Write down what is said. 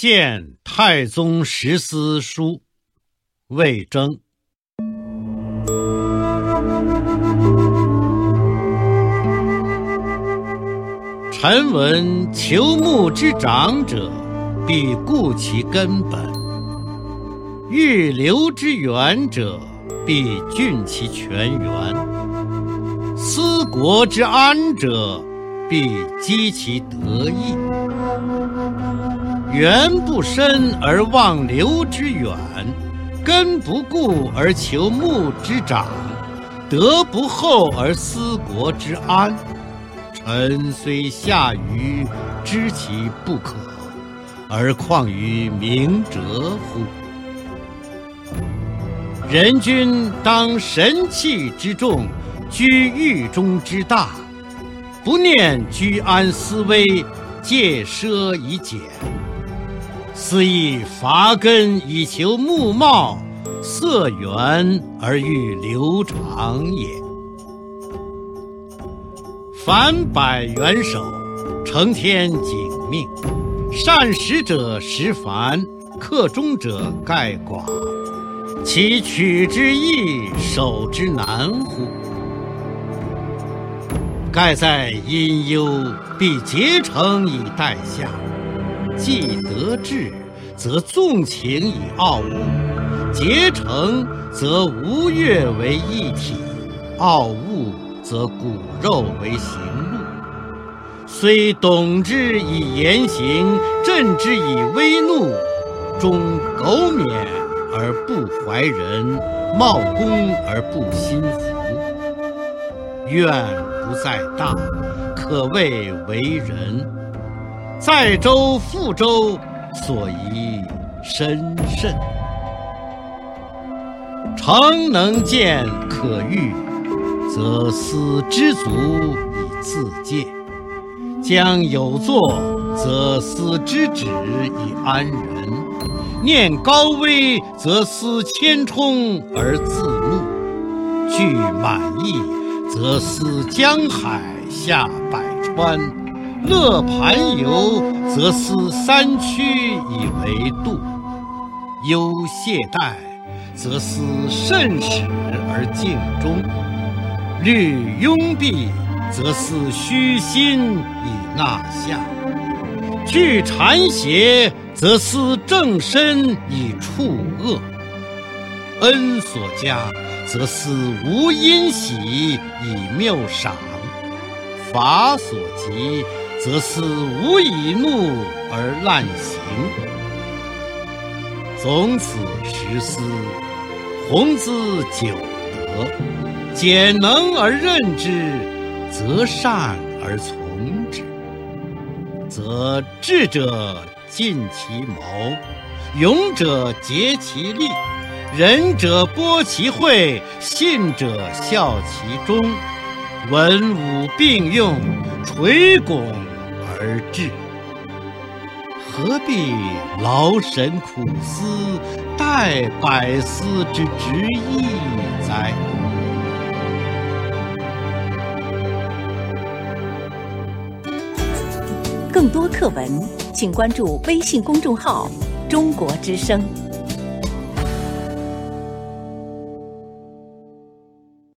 见太宗十思书，魏征。臣闻求木之长者，必固其根本；欲留之远者，必峻其泉源；思国之安者，必积其德义。缘不深而望流之远，根不固而求木之长，德不厚而思国之安。臣虽下愚，知其不可，而况于明哲乎？人君当神器之重，居狱中之大，不念居安思危，戒奢以俭，斯亦伐根以求木茂，色源而欲流长也。凡百元首，承天景命，善始者实繁，克终者盖寡。其取之易，守之难乎？盖在阴幽，必竭诚以待下；既得志，则纵情以傲物；竭诚，则无越为一体；傲物。则骨肉为行路，虽懂之以言行，振之以威怒，终苟免而不怀仁，冒功而不心服。怨不在大，可谓为人；在周覆舟，所宜深慎。诚能见，可欲。则思知足以自戒；将有作，则思知止以安人；念高危，则思谦冲而自牧；具满意，则思江海下百川；乐盘游，则思三曲以为度；忧懈怠，则思慎始而敬终。虑拥蔽，则思虚心以纳下；惧谗邪，则思正身以处恶；恩所加，则思无因喜以谬赏；法所及，则思无以怒而滥行。从此十思，弘兹九德。简能而任之，则善而从之；则智者尽其谋，勇者竭其力，仁者播其惠，信者效其忠，文武并用，垂拱而至。何必劳神苦思，待百思之执意哉？更多课文，请关注微信公众号“中国之声”。